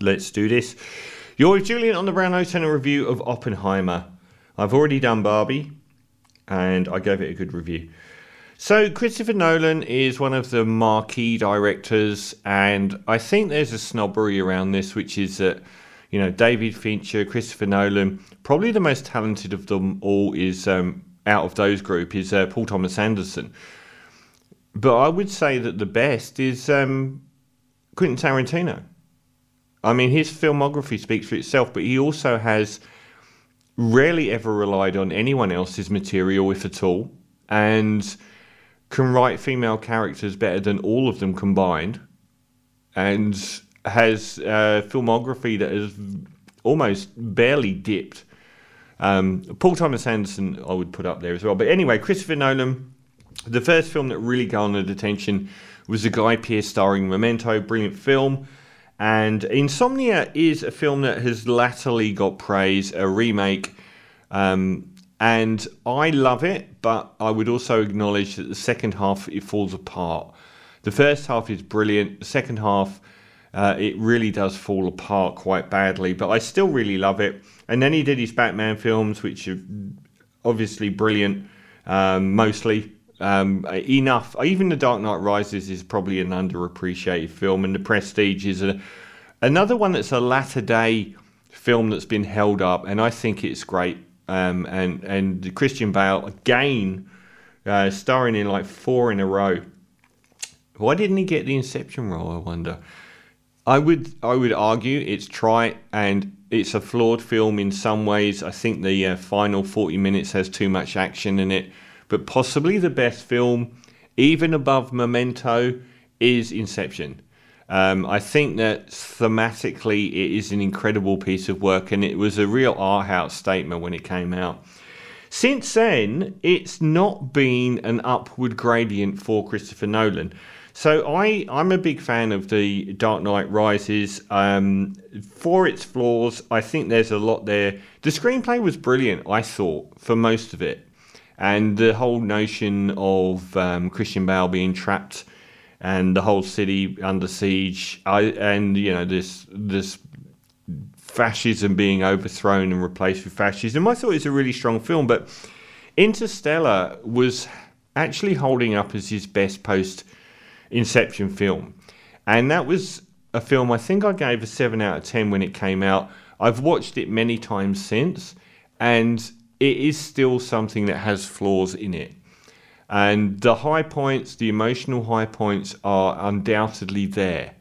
Let's do this. You're with Julian on the Brown Note and a review of Oppenheimer. I've already done Barbie, and I gave it a good review. So, Christopher Nolan is one of the marquee directors, and I think there's a snobbery around this, which is that, you know, David Fincher, Christopher Nolan, probably the most talented of them all is, um, out of those group, is uh, Paul Thomas Anderson. But I would say that the best is um, Quentin Tarantino. I mean, his filmography speaks for itself, but he also has rarely ever relied on anyone else's material, if at all, and can write female characters better than all of them combined, and has a filmography that has almost barely dipped. Um, Paul Thomas Anderson, I would put up there as well. But anyway, Christopher Nolan, the first film that really garnered attention was the Guy Pearce starring Memento, brilliant film. And Insomnia is a film that has latterly got praise, a remake. Um, and I love it, but I would also acknowledge that the second half it falls apart. The first half is brilliant. The second half, uh, it really does fall apart quite badly, but I still really love it. And then he did his Batman films, which are obviously brilliant, um, mostly. Um, enough. Even The Dark Knight Rises is probably an underappreciated film, and The Prestige is a, another one that's a latter day film that's been held up, and I think it's great. Um, and and Christian Bale again, uh, starring in like four in a row. Why didn't he get the Inception role? I wonder. I would I would argue it's trite and it's a flawed film in some ways. I think the uh, final forty minutes has too much action in it, but possibly the best film, even above Memento, is Inception. Um, I think that thematically it is an incredible piece of work and it was a real art house statement when it came out. Since then, it's not been an upward gradient for Christopher Nolan. So I, I'm a big fan of the Dark Knight Rises. Um, for its flaws, I think there's a lot there. The screenplay was brilliant, I thought, for most of it. And the whole notion of um, Christian Bale being trapped and the whole city under siege. I, and you know this this fascism being overthrown and replaced with fascism. I thought it was a really strong film, but Interstellar was actually holding up as his best post Inception film, and that was a film I think I gave a seven out of ten when it came out. I've watched it many times since, and it is still something that has flaws in it. And the high points, the emotional high points, are undoubtedly there.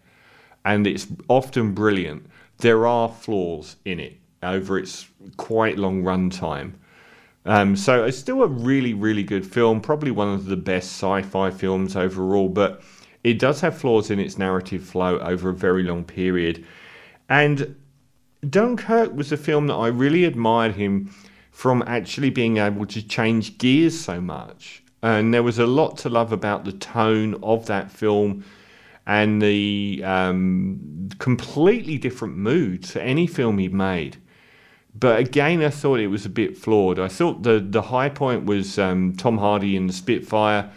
And it's often brilliant. There are flaws in it over its quite long runtime. Um, so it's still a really, really good film, probably one of the best sci fi films overall, but it does have flaws in its narrative flow over a very long period. And Dunkirk was a film that I really admired him from actually being able to change gears so much and there was a lot to love about the tone of that film and the um, completely different mood to any film he'd made. But again, I thought it was a bit flawed. I thought the the high point was um, Tom Hardy in the Spitfire.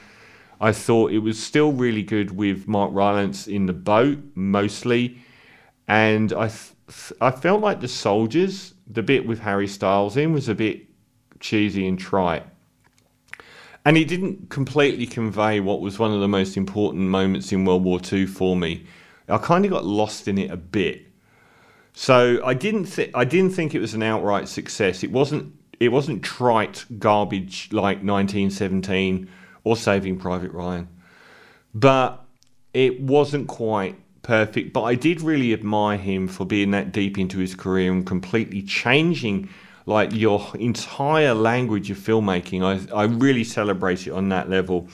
I thought it was still really good with Mark Rylance in the boat mostly, and I th- I felt like the soldiers, the bit with Harry Styles in, was a bit cheesy and trite and it didn't completely convey what was one of the most important moments in World War II for me. I kind of got lost in it a bit. So I didn't th- I didn't think it was an outright success. It wasn't it wasn't trite garbage like 1917 or Saving Private Ryan. But it wasn't quite perfect, but I did really admire him for being that deep into his career and completely changing like your entire language of filmmaking. I, I really celebrate it on that level.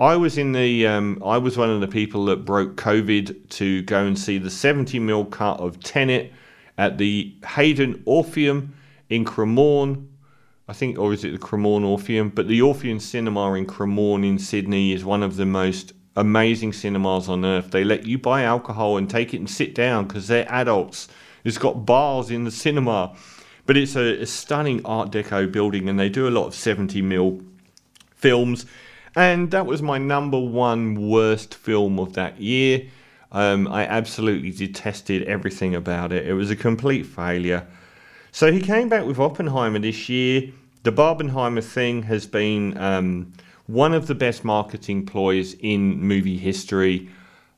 I was in the um, I was one of the people that broke COVID to go and see the 70 mil cut of Tenet at the Hayden Orpheum in Cremorne. I think, or is it the Cremorne Orpheum? But the Orpheum Cinema in Cremorne in Sydney is one of the most amazing cinemas on earth. They let you buy alcohol and take it and sit down because they're adults. It's got bars in the cinema. But it's a, a stunning Art Deco building, and they do a lot of 70 mil films. And that was my number one worst film of that year. Um, I absolutely detested everything about it. It was a complete failure. So he came back with Oppenheimer this year. The Barbenheimer thing has been um, one of the best marketing ploys in movie history,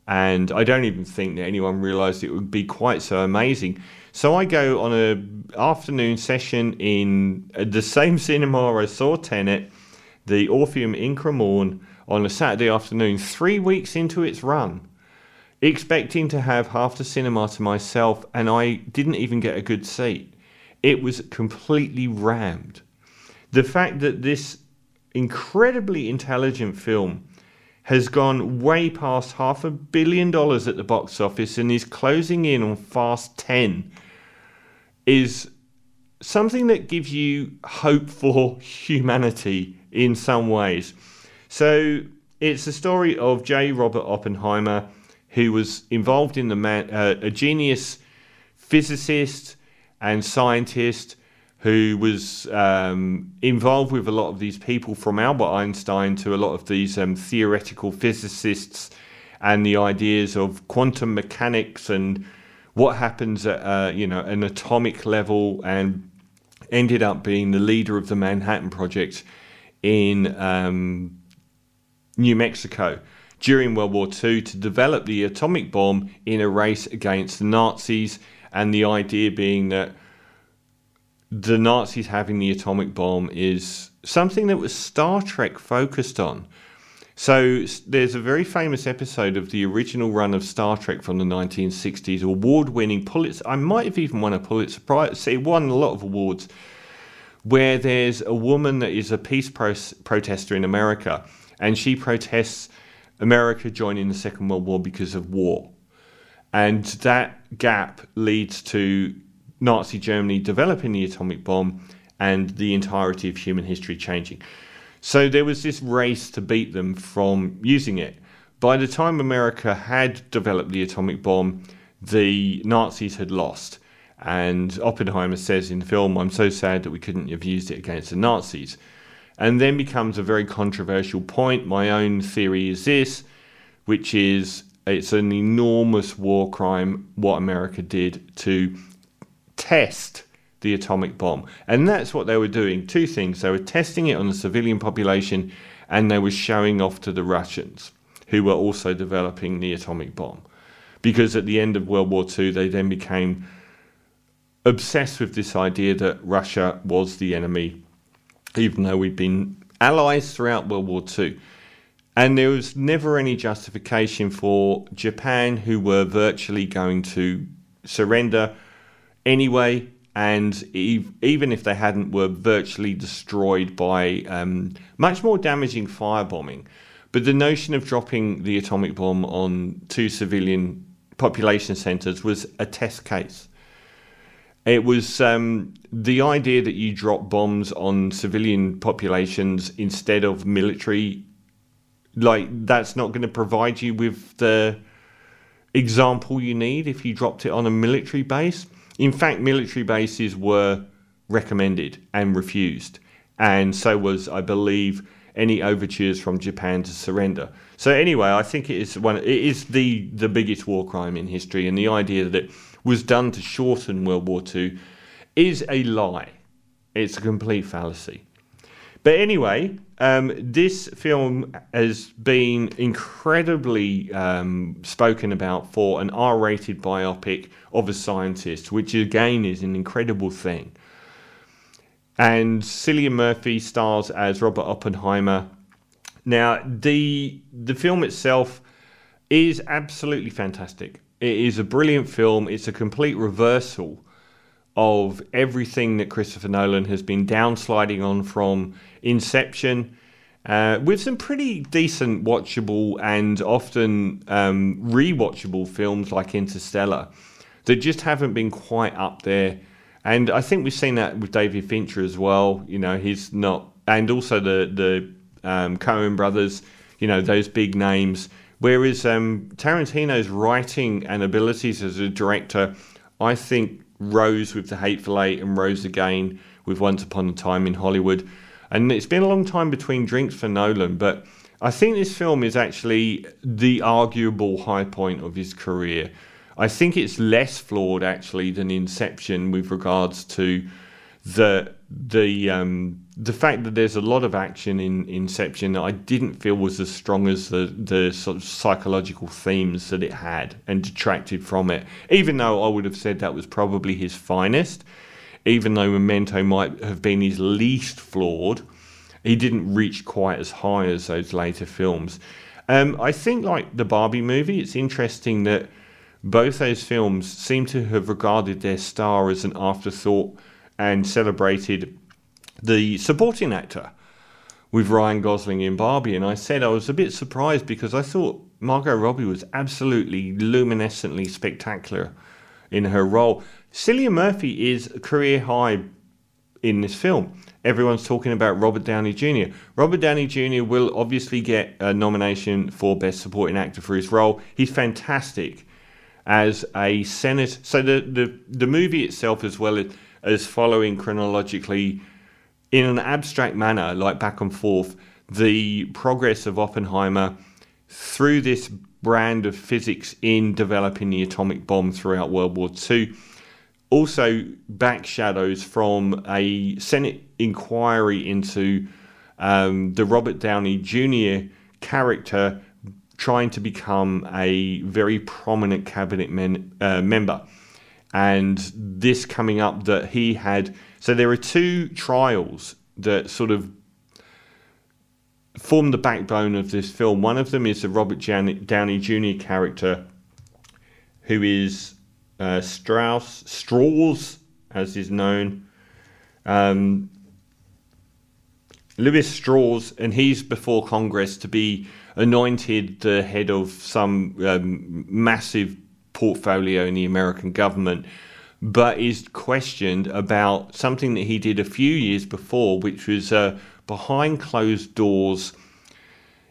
and I don't even think that anyone realised it would be quite so amazing. So I go on a afternoon session in uh, the same cinema I saw Tenet, the Orpheum in Cremorne, on a Saturday afternoon, three weeks into its run, expecting to have half the cinema to myself, and I didn't even get a good seat. It was completely rammed. The fact that this incredibly intelligent film has gone way past half a billion dollars at the box office and is closing in on fast 10 is something that gives you hope for humanity in some ways. So it's the story of J. Robert Oppenheimer, who was involved in the man, uh, a genius physicist and scientist who was um, involved with a lot of these people from Albert Einstein to a lot of these um, theoretical physicists and the ideas of quantum mechanics and what happens at uh, you know an atomic level and ended up being the leader of the Manhattan Project in um, New Mexico during World War II to develop the atomic bomb in a race against the Nazis and the idea being that the Nazis having the atomic bomb is something that was Star Trek focused on. So there's a very famous episode of the original run of Star Trek from the 1960s, award-winning Pulitzer. I might have even won a Pulitzer Prize. It won a lot of awards. Where there's a woman that is a peace pro- protester in America, and she protests America joining the Second World War because of war, and that gap leads to Nazi Germany developing the atomic bomb and the entirety of human history changing. So there was this race to beat them from using it. By the time America had developed the atomic bomb, the Nazis had lost. And Oppenheimer says in the film, I'm so sad that we couldn't have used it against the Nazis. And then becomes a very controversial point. My own theory is this, which is it's an enormous war crime what America did to test the atomic bomb. And that's what they were doing. Two things. They were testing it on the civilian population and they were showing off to the Russians, who were also developing the atomic bomb. Because at the end of World War II, they then became obsessed with this idea that Russia was the enemy, even though we'd been allies throughout World War II. And there was never any justification for Japan, who were virtually going to surrender anyway, and even if they hadn't, were virtually destroyed by um, much more damaging firebombing. But the notion of dropping the atomic bomb on two civilian population centres was a test case. It was um, the idea that you drop bombs on civilian populations instead of military, like that's not going to provide you with the example you need if you dropped it on a military base. In fact, military bases were recommended and refused, and so was, I believe, any overtures from Japan to surrender. So anyway, I think it is one. It is the the biggest war crime in history, and the idea that it was done to shorten World War II is a lie. It's a complete fallacy. But anyway, um, this film has been incredibly um, spoken about for an R rated biopic of a scientist, which again is an incredible thing. And Cillian Murphy stars as Robert Oppenheimer. Now, the the film itself is absolutely fantastic. It is a brilliant film. It's a complete reversal of everything that Christopher Nolan has been downsliding on from Inception, uh, with some pretty decent watchable and often um, rewatchable films like Interstellar that just haven't been quite up there. And I think we've seen that with David Fincher as well. You know, he's not, and also the the um, Coen brothers. You know, those big names. Whereas um, Tarantino's writing and abilities as a director, I think, rose with The Hateful Eight and rose again with Once Upon a Time in Hollywood. And it's been a long time between drinks for Nolan, but I think this film is actually the arguable high point of his career. I think it's less flawed actually than Inception with regards to the the um, the fact that there's a lot of action in Inception that I didn't feel was as strong as the the sort of psychological themes that it had and detracted from it. Even though I would have said that was probably his finest, even though Memento might have been his least flawed he didn't reach quite as high as those later films. Um, I think, like the Barbie movie, it's interesting that both those films seem to have regarded their star as an afterthought and celebrated the supporting actor with Ryan Gosling in Barbie. And I said I was a bit surprised because I thought Margot Robbie was absolutely luminescently spectacular in her role. Cillian Murphy is career high in this film everyone's talking about Robert Downey Jr. Robert Downey Jr. will obviously get a nomination for Best Supporting Actor for his role. He's fantastic as a senator. So the, the, the movie itself, as well as, as following chronologically in an abstract manner, like back and forth, the progress of Oppenheimer through this brand of physics in developing the atomic bomb throughout World War II also back shadows from a Senate inquiry into um, the Robert Downey Jr. character trying to become a very prominent cabinet men, uh, member. And this coming up that he had. So there are two trials that sort of form the backbone of this film. One of them is the Robert Downey Jr. character, who is uh, Strauss, Strauss, as is known. Um, Lewis Strauss, and he's before Congress to be anointed the head of some um, massive portfolio in the American government, but is questioned about something that he did a few years before, which was uh, behind closed doors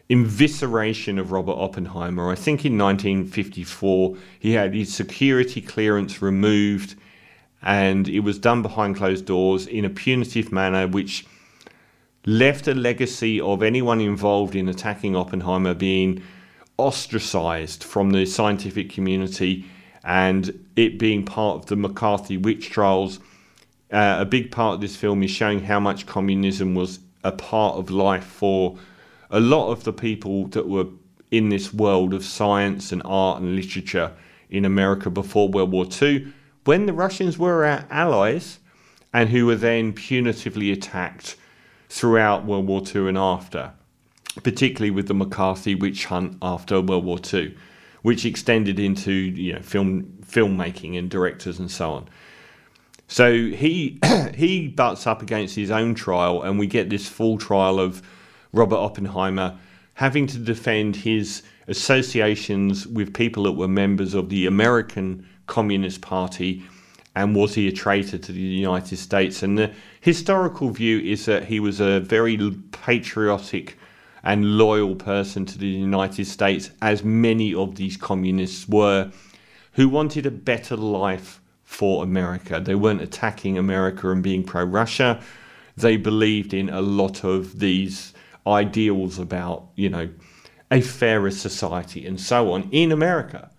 evisceration of Robert Oppenheimer. I think in 1954 he had his security clearance removed and it was done behind closed doors in a punitive manner which left a legacy of anyone involved in attacking Oppenheimer being ostracized from the scientific community and it being part of the McCarthy witch trials. Uh, a big part of this film is showing how much communism was a part of life for a lot of the people that were in this world of science and art and literature in America before World War II, when the Russians were our allies and who were then punitively attacked throughout World War II and after, particularly with the McCarthy witch hunt after World War II, which extended into you know film filmmaking and directors and so on. So he he butts up against his own trial, and we get this full trial of Robert Oppenheimer having to defend his associations with people that were members of the American Communist Party and was he a traitor to the United States? And the historical view is that he was a very patriotic and loyal person to the United States, as many of these communists were, who wanted a better life for America. They weren't attacking America and being pro Russia. They believed in a lot of these ideals about, you know, a fairer society and so on in America.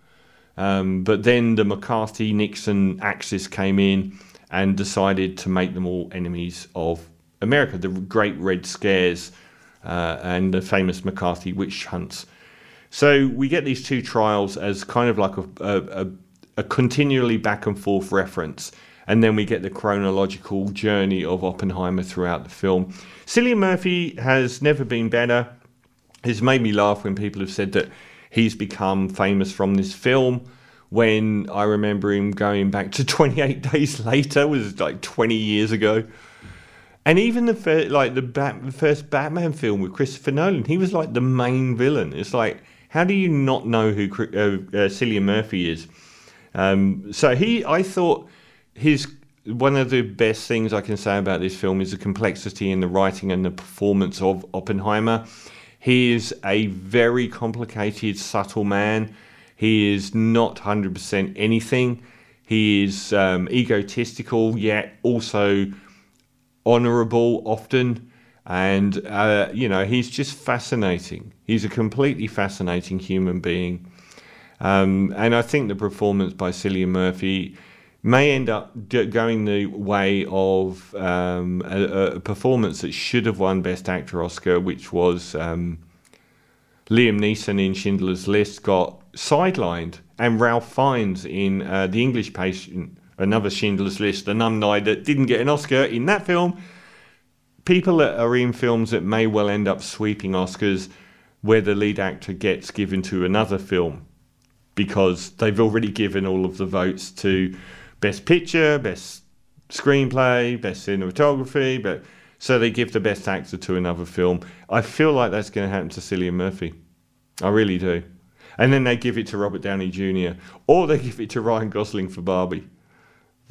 Um, but then the McCarthy Nixon axis came in and decided to make them all enemies of America. The Great Red Scares uh, and the famous McCarthy witch hunts. So we get these two trials as kind of like a, a, a continually back and forth reference and then we get the chronological journey of Oppenheimer throughout the film. Cillian Murphy has never been better. It's made me laugh when people have said that he's become famous from this film. When I remember him going back to 28 Days Later was like 20 years ago. And even the first, like the, Bat, the first Batman film with Christopher Nolan, he was like the main villain. It's like, how do you not know who uh, uh, Cillian Murphy is? Um, so he, I thought his one of the best things I can say about this film is the complexity in the writing and the performance of Oppenheimer. He is a very complicated, subtle man. He is not 100% anything. He is um, egotistical, yet also honourable often. And, uh, you know, he's just fascinating. He's a completely fascinating human being. Um, and I think the performance by Cillian Murphy may end up going the way of um, a, a, performance that should have won Best Actor Oscar, which was um, Liam Neeson in Schindler's List, got sidelined, and Ralph Fiennes in uh, The English Patient, another Schindler's List alumni that didn't get an Oscar in that film people that are in films that may well end up sweeping Oscars where the lead actor gets given to another film because they've already given all of the votes to best picture, best screenplay, best cinematography, but so they give the best actor to another film. I feel like that's going to happen to Cillian Murphy. I really do. And then they give it to Robert Downey Jr. or they give it to Ryan Gosling for Barbie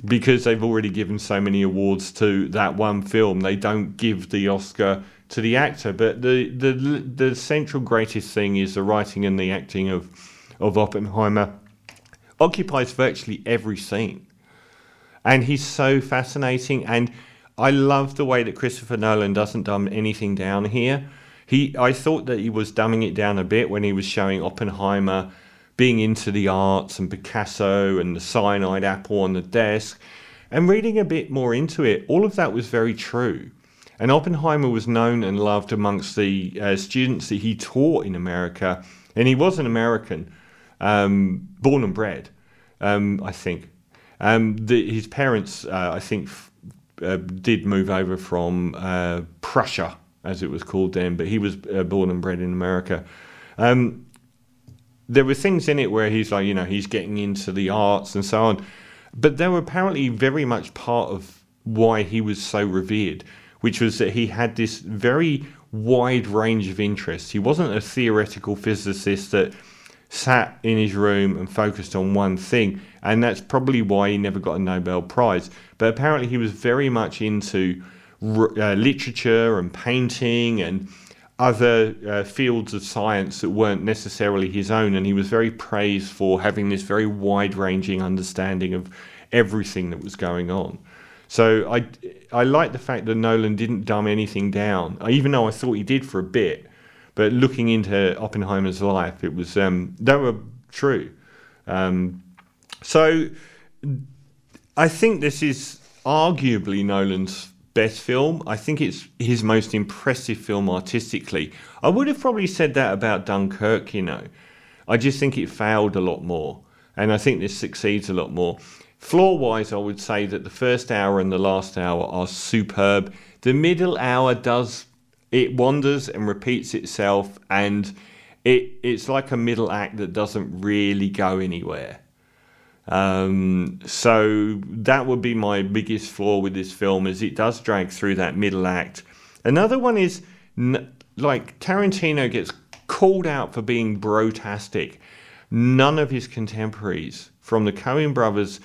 because they've already given so many awards to that one film, they don't give the Oscar to the actor. But the the the central greatest thing is the writing and the acting of of Oppenheimer occupies virtually every scene, and he's so fascinating. And I love the way that Christopher Nolan doesn't dumb anything down here. He I thought that he was dumbing it down a bit when he was showing Oppenheimer being into the arts and Picasso and the cyanide apple on the desk, and reading a bit more into it, all of that was very true. And Oppenheimer was known and loved amongst the uh, students that he taught in America, and he was an American, um, born and bred, um, I think. Um, the, his parents, uh, I think, f- uh, did move over from uh, Prussia, as it was called then, but he was uh, born and bred in America. Um, there were things in it where he's like, you know, he's getting into the arts and so on. But they were apparently very much part of why he was so revered, which was that he had this very wide range of interests. He wasn't a theoretical physicist that sat in his room and focused on one thing. And that's probably why he never got a Nobel Prize. But apparently, he was very much into uh, literature and painting and other uh, fields of science that weren't necessarily his own, and he was very praised for having this very wide ranging understanding of everything that was going on. So I, I like the fact that Nolan didn't dumb anything down, even though I thought he did for a bit. But looking into Oppenheimer's life, it was um, they were true. Um, so I think this is arguably Nolan's best film. I think it's his most impressive film artistically. I would have probably said that about Dunkirk, you know. I just think it failed a lot more. And I think this succeeds a lot more. Flaw wise, I would say that the first hour and the last hour are superb. The middle hour does, it wanders and repeats itself, and it, it's like a middle act that doesn't really go anywhere. Um, so that would be my biggest flaw with this film is it does drag through that middle act. Another one is like Tarantino gets called out for being brotastic. None of his contemporaries, from the Coen brothers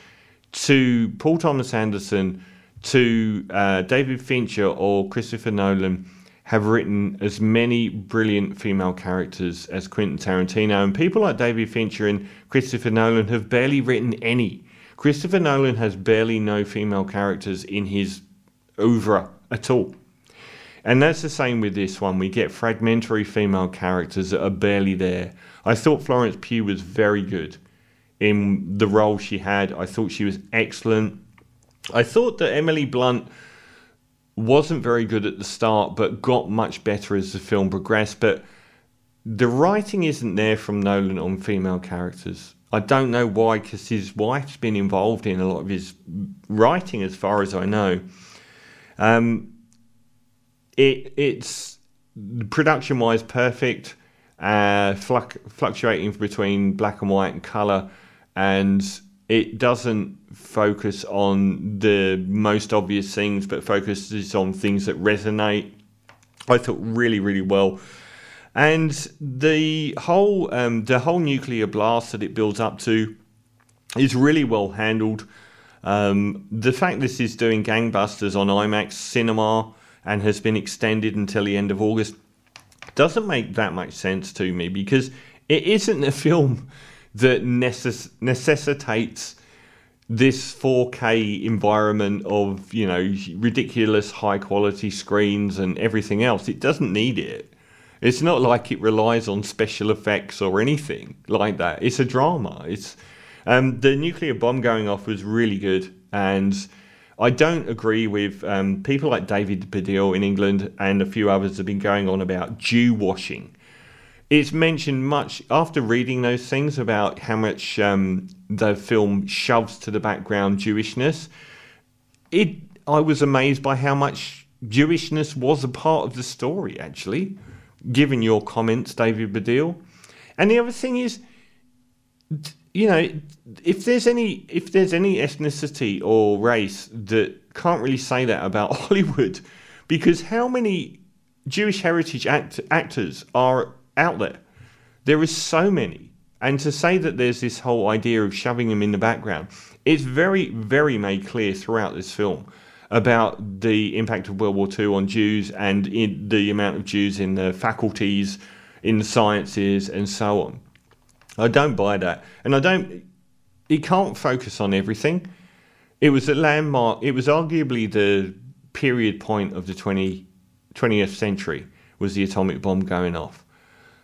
to Paul Thomas Anderson to uh, David Fincher or Christopher Nolan, have written as many brilliant female characters as Quentin Tarantino, and people like David Fincher and Christopher Nolan have barely written any. Christopher Nolan has barely no female characters in his oeuvre at all. And that's the same with this one. We get fragmentary female characters that are barely there. I thought Florence Pugh was very good in the role she had. I thought she was excellent. I thought that Emily Blunt wasn't very good at the start, but got much better as the film progressed. But the writing isn't there from Nolan on female characters. I don't know why, because his wife's been involved in a lot of his writing, as far as I know. Um, it it's production wise perfect, uh, fluctuating between black and white and color, and it doesn't focus on the most obvious things, but focuses on things that resonate. I thought really, really well. And the whole um, the whole nuclear blast that it builds up to is really well handled. Um, the fact this is doing gangbusters on IMAX cinema and has been extended until the end of August doesn't make that much sense to me because it isn't a film that necess- necessitates this 4K environment of you know ridiculous high quality screens and everything else. It doesn't need it. It's not like it relies on special effects or anything like that. It's a drama. It's um, the nuclear bomb going off was really good, and I don't agree with um, people like David Baddiel in England and a few others have been going on about Jew washing. It's mentioned much after reading those things about how much um, the film shoves to the background Jewishness. It, I was amazed by how much Jewishness was a part of the story, actually, given your comments, David Baddiel. And the other thing is, you know, if there's any if there's any ethnicity or race that can't really say that about Hollywood, because how many Jewish heritage act, actors are out there? There is so many, and to say that there's this whole idea of shoving them in the background, it's very very made clear throughout this film about the impact of World War II on Jews and the amount of Jews in the faculties, in the sciences, and so on. I don't buy that, and I don't. It can't focus on everything. It was a landmark. It was arguably the period point of the 20, 20th century. Was the atomic bomb going off?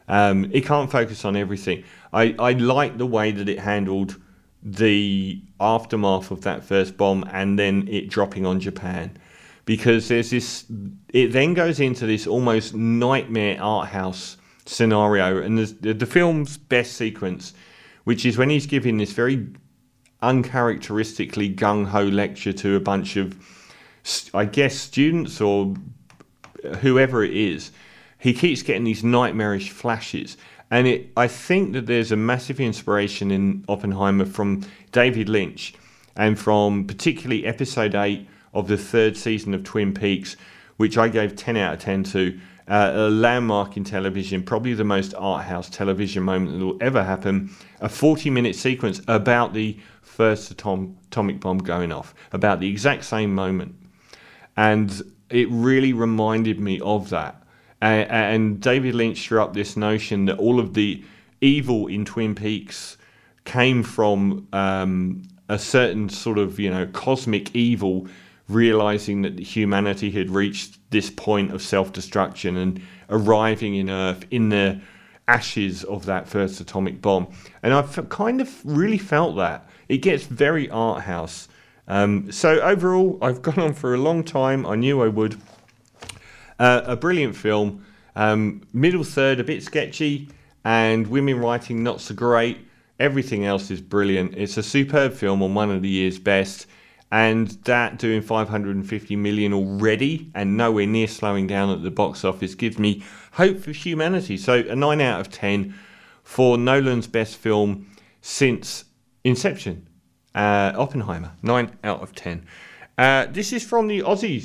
Um, it can't focus on everything. I, I like the way that it handled the aftermath of that first bomb and then it dropping on Japan because there's this it then goes into this almost nightmare art house scenario. And the, the film's best sequence, which is when he's giving this very uncharacteristically gung ho lecture to a bunch of, I guess, students or whoever it is. He keeps getting these nightmarish flashes. And it, I think that there's a massive inspiration in Oppenheimer from David Lynch and from particularly episode 8 of the third season of Twin Peaks, which I gave 10 out of 10 to, uh, a landmark in television, probably the most art house television moment that will ever happen. A 40 minute sequence about the first atom- atomic bomb going off, about the exact same moment. And it really reminded me of that. Uh, and David Lynch threw up this notion that all of the evil in Twin Peaks came from um, a certain sort of, you know, cosmic evil realizing that humanity had reached this point of self destruction and arriving in Earth in the ashes of that first atomic bomb. And I've kind of really felt that. It gets very art house. Um, so overall, I've gone on for a long time. I knew I would. Uh, a brilliant film. Um, middle third, a bit sketchy, and women writing not so great. Everything else is brilliant. It's a superb film on one of the year's best and that doing 550 million already and nowhere near slowing down at the box office gives me hope for humanity. So a 9 out of 10 for Nolan's best film since Inception, uh, Oppenheimer. 9 out of 10. Uh, this is from the Aussies.